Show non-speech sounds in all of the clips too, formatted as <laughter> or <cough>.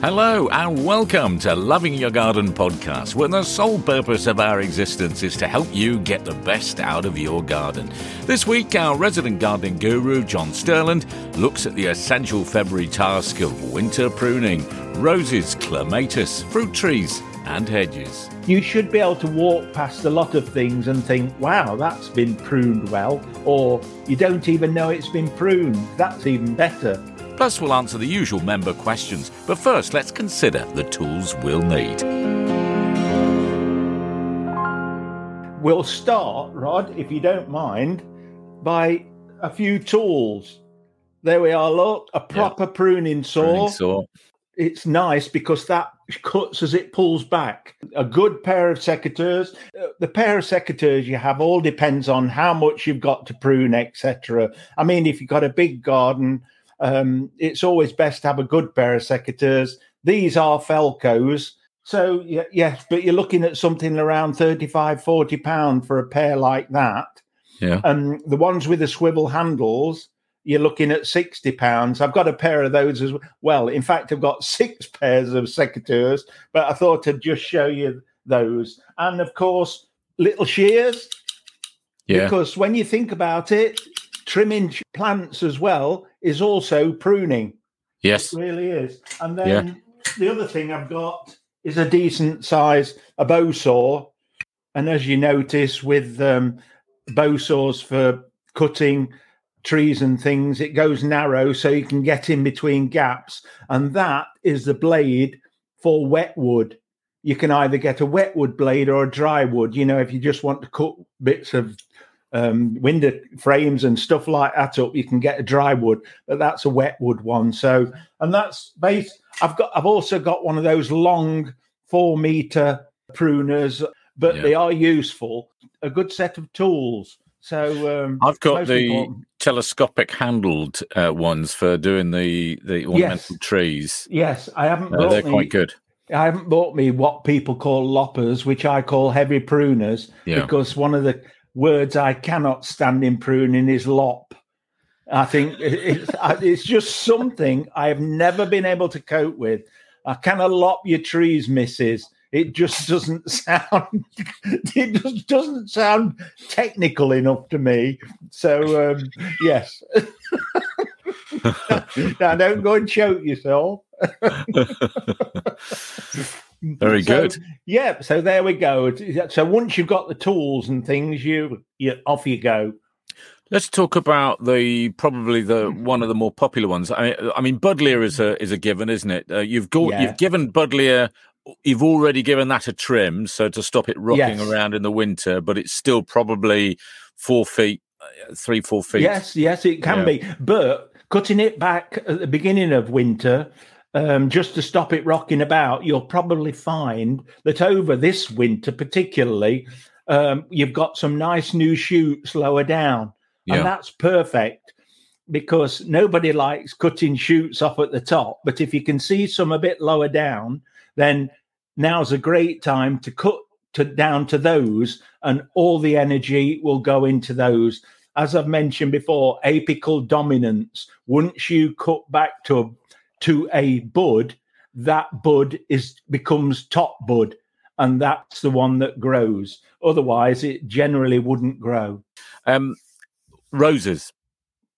Hello, and welcome to Loving Your Garden podcast, where the sole purpose of our existence is to help you get the best out of your garden. This week, our resident gardening guru, John Sterland, looks at the essential February task of winter pruning roses, clematis, fruit trees, and hedges. You should be able to walk past a lot of things and think, wow, that's been pruned well, or you don't even know it's been pruned. That's even better. Plus, we'll answer the usual member questions. But first, let's consider the tools we'll need. We'll start, Rod, if you don't mind, by a few tools. There we are, look, a proper yeah. pruning saw. Pruning saw. It's nice because that cuts as it pulls back. A good pair of secateurs. Uh, the pair of secateurs you have all depends on how much you've got to prune, etc. I mean, if you've got a big garden, um, it's always best to have a good pair of secateurs. These are Felcos. So, yes, but you're looking at something around 35, 40 pounds for a pair like that. Yeah. And the ones with the swivel handles, you're looking at 60 pounds. I've got a pair of those as well. In fact, I've got <laughs> six pairs of secateurs, but I thought I'd just show you those. And of course, little shears. Yeah. Because when you think about it, trimming plants as well is also pruning. Yes, it really is. And then yeah. the other thing I've got is a decent size a bow saw, and as you notice with um, bow saws for cutting trees and things, it goes narrow so you can get in between gaps, and that is the blade for wet wood. You can either get a wet wood blade or a dry wood. You know, if you just want to cut bits of um, window frames and stuff like that up, you can get a dry wood, but that's a wet wood one. So, and that's base. I've got. I've also got one of those long four meter pruners, but yeah. they are useful. A good set of tools. So um, I've got the important. telescopic handled uh, ones for doing the the ornamental yes. trees. Yes, I haven't. Uh, they're me, quite good. I haven't bought me what people call loppers, which I call heavy pruners, yeah. because one of the words I cannot stand in pruning is lop. I think it's, it's just something I have never been able to cope with. I cannot lop your trees, missus. It just doesn't <laughs> sound. It just doesn't sound technical enough to me. So um, yes. <laughs> now don't go and choke yourself. <laughs> Very so, good. Yeah, so there we go. So once you've got the tools and things, you you off you go. Let's talk about the probably the one of the more popular ones. I mean, I mean Buddleia is a is a given, isn't it? Uh, you've got yeah. you've given Buddleia, you've already given that a trim, so to stop it rocking yes. around in the winter, but it's still probably four feet, uh, three four feet. Yes, yes, it can yeah. be, but cutting it back at the beginning of winter um, just to stop it rocking about, you'll probably find that over this winter, particularly, um, you've got some nice new shoots lower down. Yeah. And that's perfect because nobody likes cutting shoots off at the top. But if you can see some a bit lower down, then now's a great time to cut to down to those, and all the energy will go into those. As I've mentioned before, apical dominance. Once you cut back to a to a bud, that bud is becomes top bud, and that's the one that grows. Otherwise, it generally wouldn't grow. Um, roses.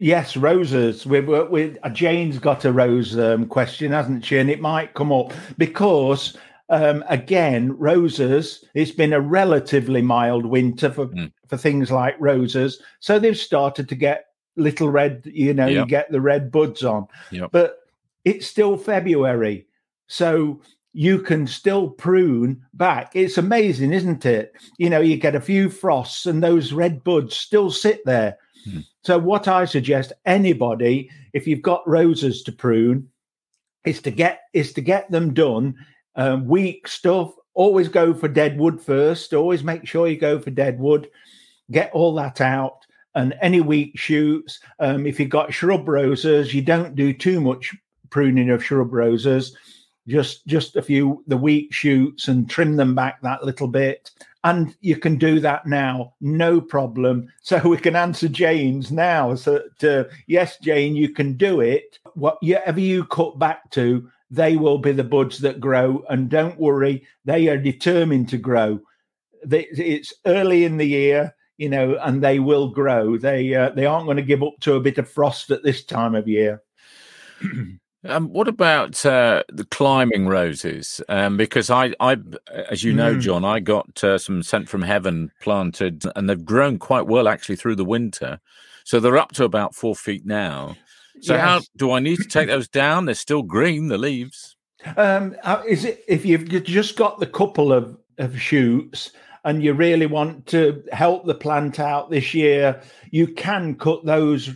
Yes, roses. We've with uh, Jane's got a rose um, question, hasn't she? And it might come up because um, again, roses. It's been a relatively mild winter for mm. for things like roses, so they've started to get little red. You know, yep. you get the red buds on. Yep. But it's still February. So you can still prune back. It's amazing, isn't it? You know, you get a few frosts and those red buds still sit there. Hmm. So, what I suggest anybody, if you've got roses to prune, is to get is to get them done. Um, weak stuff. Always go for dead wood first. Always make sure you go for dead wood. Get all that out. And any weak shoots. Um, if you've got shrub roses, you don't do too much pruning of shrub roses, just just a few the weak shoots and trim them back that little bit. And you can do that now, no problem. <laughs> So we can answer Jane's now. So to, yes, Jane, you can do it. Whatever you cut back to, they will be the buds that grow. And don't worry, they are determined to grow. It's early in the year, you know, and they will grow. They uh, they aren't going to give up to a bit of frost at this time of year. <clears throat> Um, what about uh, the climbing roses? Um, because I, I, as you know, mm. John, I got uh, some Scent from Heaven planted, and they've grown quite well actually through the winter. So they're up to about four feet now. So yes. how do I need to take those down? They're still green, the leaves. Um, uh, is it if you've just got the couple of, of shoots and you really want to help the plant out this year, you can cut those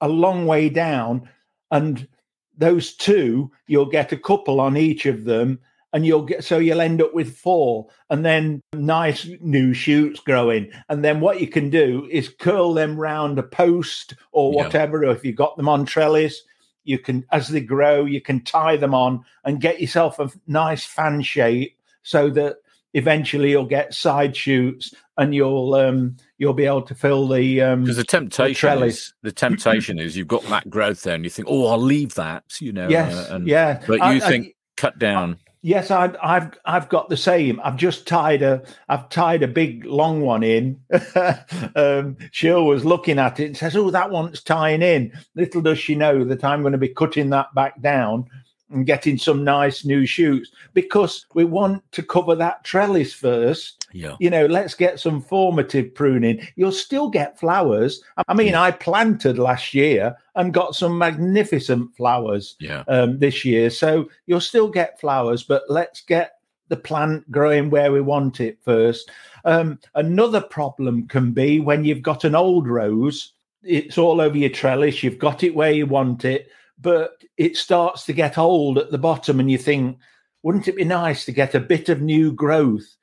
a long way down, and those two you'll get a couple on each of them, and you'll get so you'll end up with four and then nice new shoots growing and then what you can do is curl them round a post or whatever yeah. or if you've got them on trellis you can as they grow you can tie them on and get yourself a nice fan shape so that eventually you'll get side shoots and you'll um you'll be able to fill the um because the temptation the, is, the temptation is you've got that growth there and you think oh i'll leave that you know yes uh, and, yeah but you I, think I, cut down Yes, I've I've I've got the same. I've just tied a I've tied a big long one in. <laughs> um, Sheila was looking at it and says, "Oh, that one's tying in." Little does she know that I'm going to be cutting that back down and getting some nice new shoots because we want to cover that trellis first. Yeah. You know, let's get some formative pruning. You'll still get flowers. I mean, yeah. I planted last year and got some magnificent flowers yeah. um, this year. So you'll still get flowers, but let's get the plant growing where we want it first. Um, another problem can be when you've got an old rose, it's all over your trellis, you've got it where you want it but it starts to get old at the bottom, and you think, wouldn't it be nice to get a bit of new growth?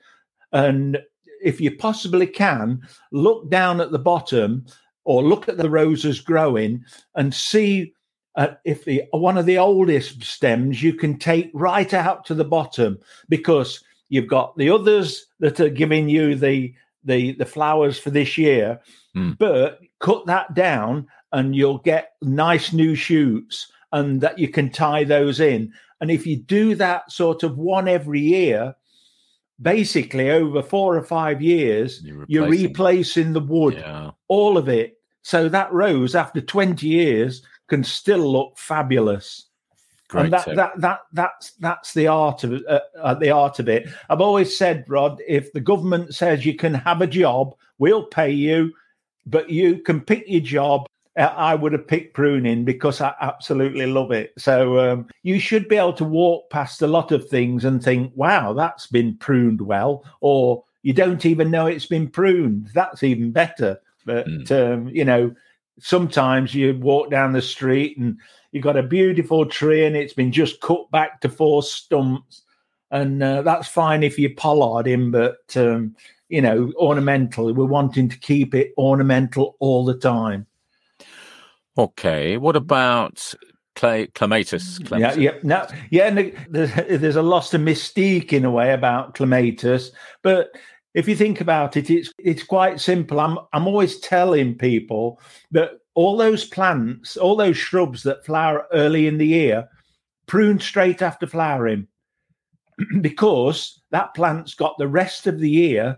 And if you possibly can, look down at the bottom or look at the roses growing and see uh, if the one of the oldest stems you can take right out to the bottom because you've got the others that are giving you the the the flowers for this year mm. but cut that down and you'll get nice new shoots and that you can tie those in. And if you do that sort of one every year, basically over four or five years, you're replacing, you're replacing the wood, yeah. all of it. So that rose after 20 years can still look fabulous. Great and that, that that that's that's the art of uh, uh, the art of it. I've always said, Rod, if the government says you can have a job, we'll pay you, but you can pick your job I would have picked pruning because I absolutely love it. So um, you should be able to walk past a lot of things and think, wow, that's been pruned well, or you don't even know it's been pruned. That's even better. But, mm. um, you know, sometimes you walk down the street and you've got a beautiful tree and it's been just cut back to four stumps. And uh, that's fine if you pollard him, but, um, you know, ornamental. We're wanting to keep it ornamental all the time. Okay. What mm-hmm. about clay, clematis? Mm-hmm. clematis? Yeah, yeah, no, yeah. There's, there's a loss of mystique in a way about clematis, but if you think about it, it's it's quite simple. I'm I'm always telling people that all those plants, all those shrubs that flower early in the year, prune straight after flowering, <clears throat> because that plant's got the rest of the year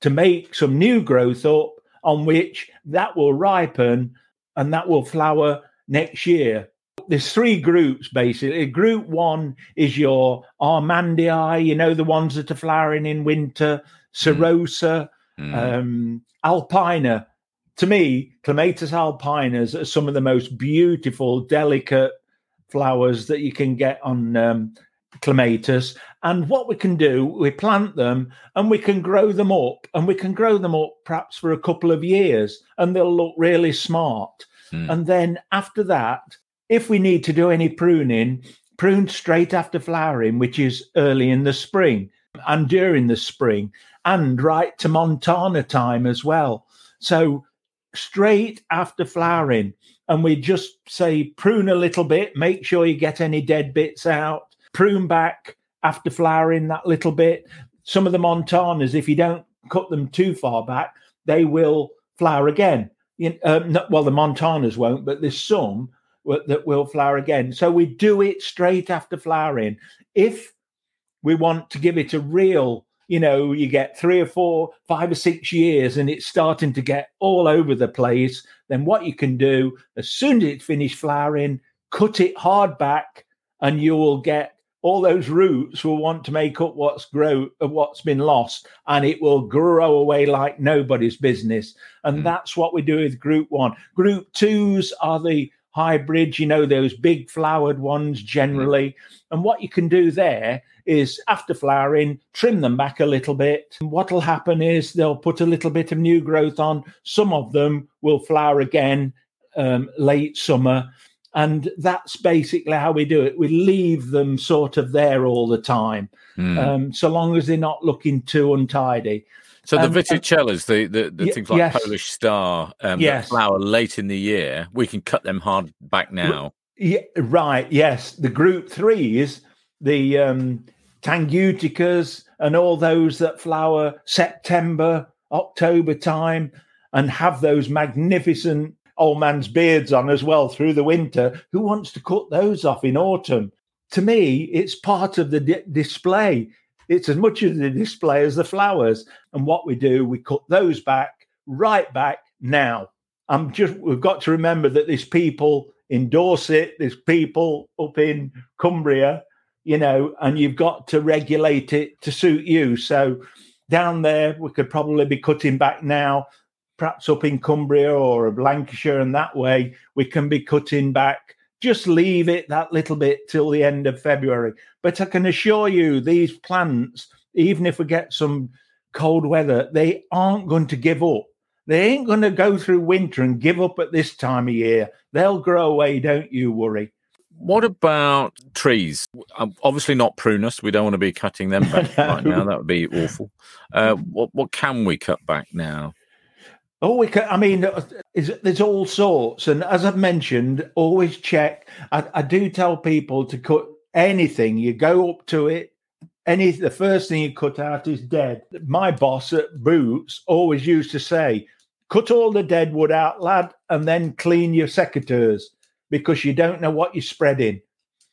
to make some new growth up on which that will ripen and that will flower next year. There's three groups basically. Group one is your Armandii, you know, the ones that are flowering in winter, Cirrhosa, mm. um, Alpina. To me, Clematis alpinas are some of the most beautiful, delicate flowers that you can get on um, clematis. And what we can do, we plant them and we can grow them up, and we can grow them up perhaps for a couple of years, and they'll look really smart. Mm. And then after that, if we need to do any pruning, prune straight after flowering, which is early in the spring and during the spring, and right to Montana time as well. So straight after flowering, and we just say prune a little bit, make sure you get any dead bits out prune back after flowering that little bit. Some of the Montanas, if you don't cut them too far back, they will flower again. You, um, not, well, the Montanas won't, but there's some that will flower again. So we do it straight after flowering. If we want to give it a real, you know, you get three or four, five or six years and it's starting to get all over the place, then what you can do, as soon as it's finished flowering, cut it hard back and you will get all those roots will want to make up what's grow uh, what's been lost and it will grow away like nobody's business. And mm. that's what we do with group one. Group twos are the hybrids you know those big flowered ones generally. Mm. and what you can do there is after flowering trim them back a little bit. What'll happen is they'll put a little bit of new growth on. Some of them will flower again um, late summer and that's basically how we do it. We leave them sort of there all the time, mm. um, so long as they're not looking too untidy. So the um, Viticellas, the, the, the y- things like yes. Polish Star, um, yes. that flower late in the year, we can cut them hard back now. Yeah, right. Yes, the Group Threes, the um, Tanguticas, and all those that flower September, October time, and have those magnificent old man's beards on as well through the winter. Who wants to cut those off in autumn? To me, it's part of the di- display. It's as much of the display as the flowers. And what we do, we cut those back, right back now. I'm just, we've got to remember that there's people in Dorset, there's people up in Cumbria, you know, and you've got to regulate it to suit you. So down there, we could probably be cutting back now perhaps up in Cumbria or Lancashire, and that way we can be cutting back. Just leave it that little bit till the end of February. But I can assure you, these plants, even if we get some cold weather, they aren't going to give up. They ain't going to go through winter and give up at this time of year. They'll grow away, don't you worry. What about trees? Um, obviously not prunus. We don't want to be cutting them back no. <laughs> right now. That would be awful. Uh, what what can we cut back now? Oh, we can, I mean, there's all sorts. And as I've mentioned, always check. I, I, do tell people to cut anything. You go up to it, any the first thing you cut out is dead. My boss at Boots always used to say, cut all the dead wood out, lad, and then clean your secateurs because you don't know what you're spreading.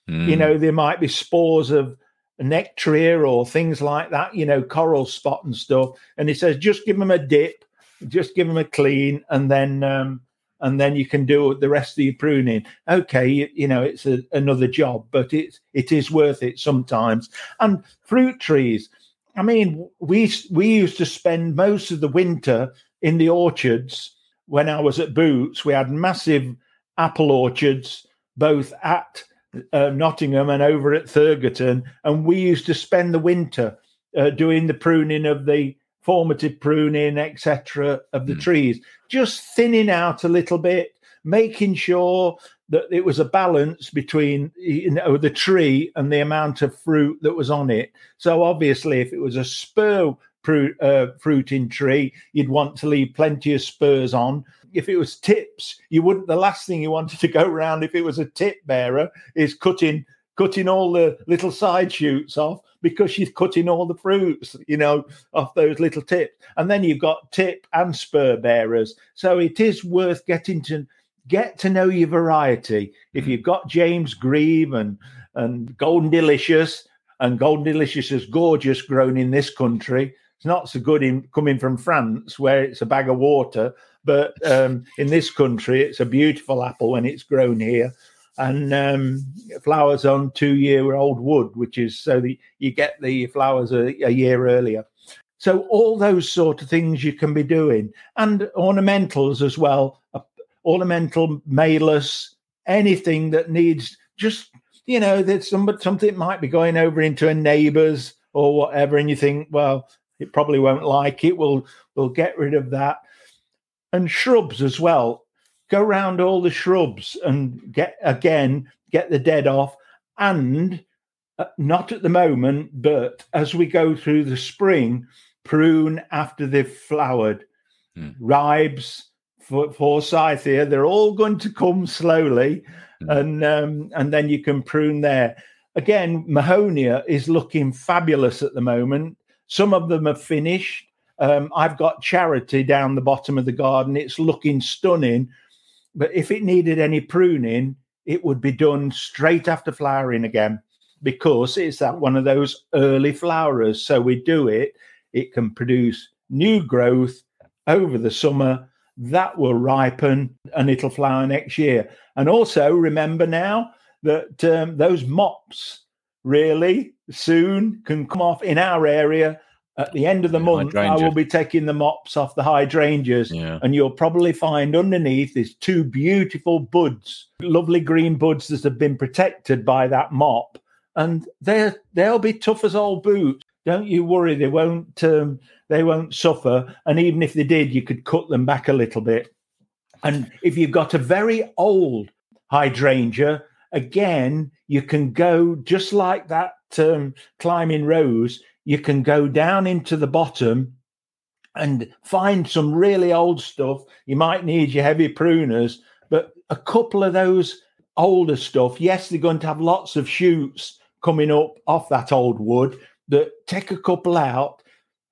Mm. You hmm. know, there might be spores of nectria or things like that, you know, coral spot and stuff. And he says, just give them a dip just give them a clean and then um, and then you can do the rest of your pruning. Okay, you, you know it's a, another job, but it's it is worth it sometimes. And fruit trees, I mean, we we used to spend most of the winter in the orchards. When I was at Boots, we had massive apple orchards both at uh, Nottingham and over at Thurgarton, and we used to spend the winter uh, doing the pruning of the formative pruning, etc., of the mm. trees, just thinning out a little bit, making sure that it was a balance between you know the tree and the amount of fruit that was on it. So obviously, if it was a spur fruit, uh, fruiting tree, you'd want to leave plenty of spurs on. If it was tips, you wouldn't. The last thing you wanted to go around if it was a tip bearer is cutting cutting all the little side shoots off because she's cutting all the fruits, you know, off those little tips. And then you've got tip and spur bearers. So it is worth getting to get to know your variety. If you've got James Grieve and and Golden Delicious, and Golden Delicious is gorgeous grown in this country. It's not so good in coming from France where it's a bag of water, but um, in this country it's a beautiful apple when it's grown here and um, flowers on two year old wood, which is so that you get the flowers a, a, year earlier. So, all those sort of things you can be doing, and ornamentals as well, uh, ornamental malus, anything that needs just, you know, that some, something might be going over into a neighbor's or whatever, and you think, well, it probably won't like it. We'll, we'll get rid of that. And shrubs as well go round all the shrubs and get again get the dead off and uh, not at the moment but as we go through the spring prune after they've flowered mm. ribes for, forsythia they're all going to come slowly mm. and um, and then you can prune there again mahonia is looking fabulous at the moment some of them are finished um, I've got charity down the bottom of the garden. It's looking stunning. But if it needed any pruning, it would be done straight after flowering again because it's that one of those early flowerers. So we do it, it can produce new growth over the summer that will ripen and it'll flower next year. And also remember now that um, those mops really soon can come off in our area at the end of the month, I will be taking the mops off the hydrangeas, yeah. and you'll probably find underneath is two beautiful buds, lovely green buds that have been protected by that mop, and they they'll be tough as old boots. Don't you worry, they won't um, they won't suffer. And even if they did, you could cut them back a little bit. And if you've got a very old hydrangea, again, you can go just like that um, climbing rose you can go down into the bottom and find some really old stuff. You might need your heavy pruners, but a couple of those older stuff, yes, they're going to have lots of shoots coming up off that old wood. That take a couple out,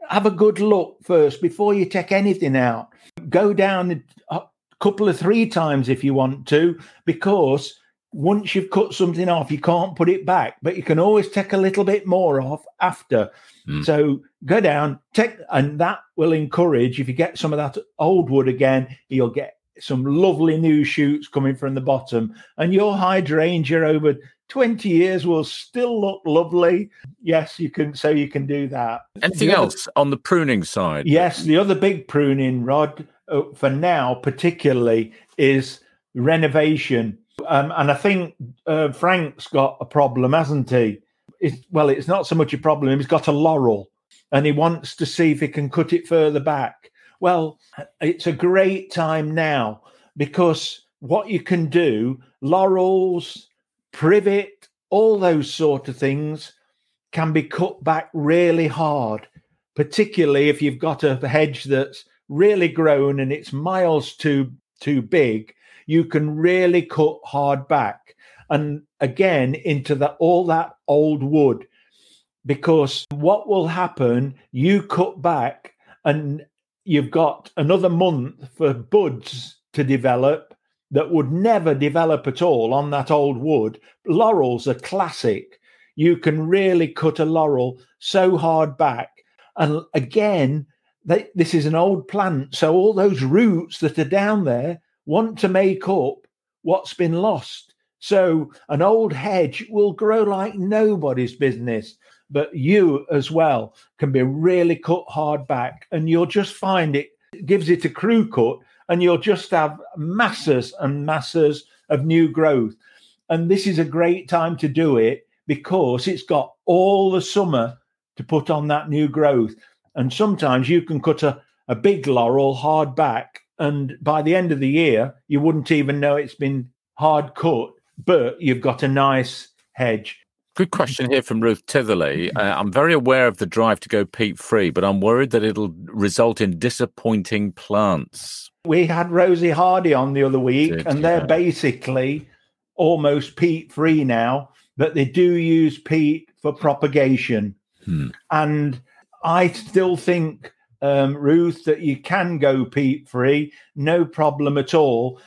have a good look first before you take anything out. Go down a couple of three times if you want to, because once you've cut something off, you can't put it back, but you can always take a little bit more off after. Mm. So go down, take, and that will encourage. If you get some of that old wood again, you'll get some lovely new shoots coming from the bottom, and your hydrangea over 20 years will still look lovely. Yes, you can. So you can do that. Anything other, else on the pruning side? Yes, the other big pruning rod uh, for now, particularly, is renovation um, and I think uh, Frank's got a problem, hasn't he? It's, well, it's not so much a problem. He's got a laurel and he wants to see if he can cut it further back. Well, it's a great time now because what you can do, laurels, privet, all those sort of things can be cut back really hard, particularly if you've got a hedge that's really grown and it's miles too too big you can really cut hard back and again into that all that old wood. Because what will happen you cut back and you've got another month for buds to develop that would never develop at all on that old wood. Laurels are classic. You can really cut a laurel so hard back. And again they, this is an old plant so all those roots that are down there want to make up what's been lost. So an old hedge will grow like nobody's business, but you as well can be really cut hard back, and you'll just find it gives it a crew cut, and you'll just have masses and masses of new growth. And this is a great time to do it because it's got all the summer to put on that new growth. And sometimes you can cut a, a big laurel hard back and by the end of the year, you wouldn't even know it's been hard cut, but you've got a nice hedge. Good question here from Ruth Titherley. Uh, I'm very aware of the drive to go peat free, but I'm worried that it'll result in disappointing plants. We had Rosy Hardy on the other week, Did, and they're basically almost peat free now, but they do use peat for propagation. Hmm. And I still think um, Ruth, that you can go peat free, no problem at all.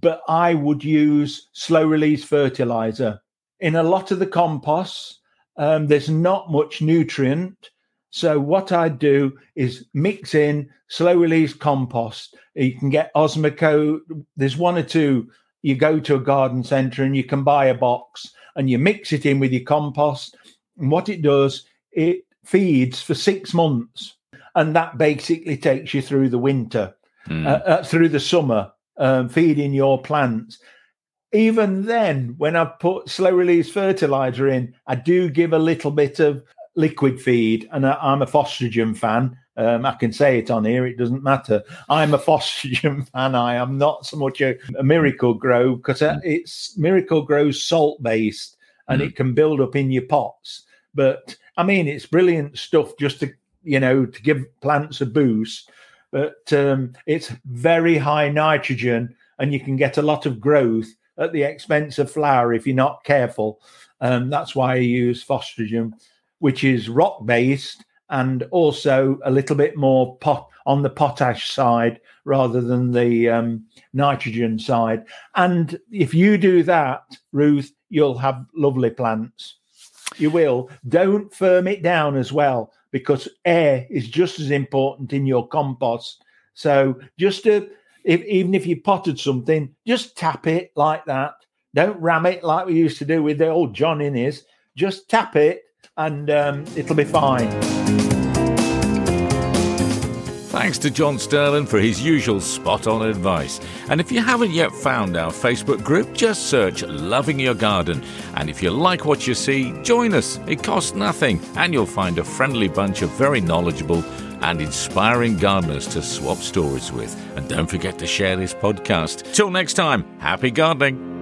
But I would use slow release fertilizer. In a lot of the composts, um, there's not much nutrient. So what I do is mix in slow release compost. You can get Osmocote. There's one or two. You go to a garden centre and you can buy a box and you mix it in with your compost. And what it does, it feeds for six months and that basically takes you through the winter, mm. uh, uh, through the summer, um, feeding your plants. Even then, when I put slow release fertilizer in, I do give a little bit of liquid feed, and I, am a Phostrogen fan. Um, I can say it on here; it doesn't matter. I'm a <laughs> Phostrogen fan. I am not so much a, a Miracle-Gro because mm. it's Miracle-Gro's salt based, and mm. it can build up in your pots. But I mean, it's brilliant stuff just to you know, to give plants a boost. But um, it's very high nitrogen, and you can get a lot of growth at the expense of flower if you're not careful. Um, that's why I use Phostrogen, which is rock based and also a little bit more pot on the potash side rather than the um, nitrogen side. And if you do that, Ruth, you'll have lovely plants. You will. Don't firm it down as well because air is just as important in your compost. So just to, if, even if you potted something, just tap it like that. Don't ram it like we used to do with the old John Innes. Just tap it and um, it'll be fine. Thanks to John Sterland for his usual spot on advice. And if you haven't yet found our Facebook group, just search Loving Your Garden. And if you like what you see, join us. It costs nothing, and you'll find a friendly bunch of very knowledgeable and inspiring gardeners to swap stories with. And don't forget to share this podcast. Till next time, happy gardening.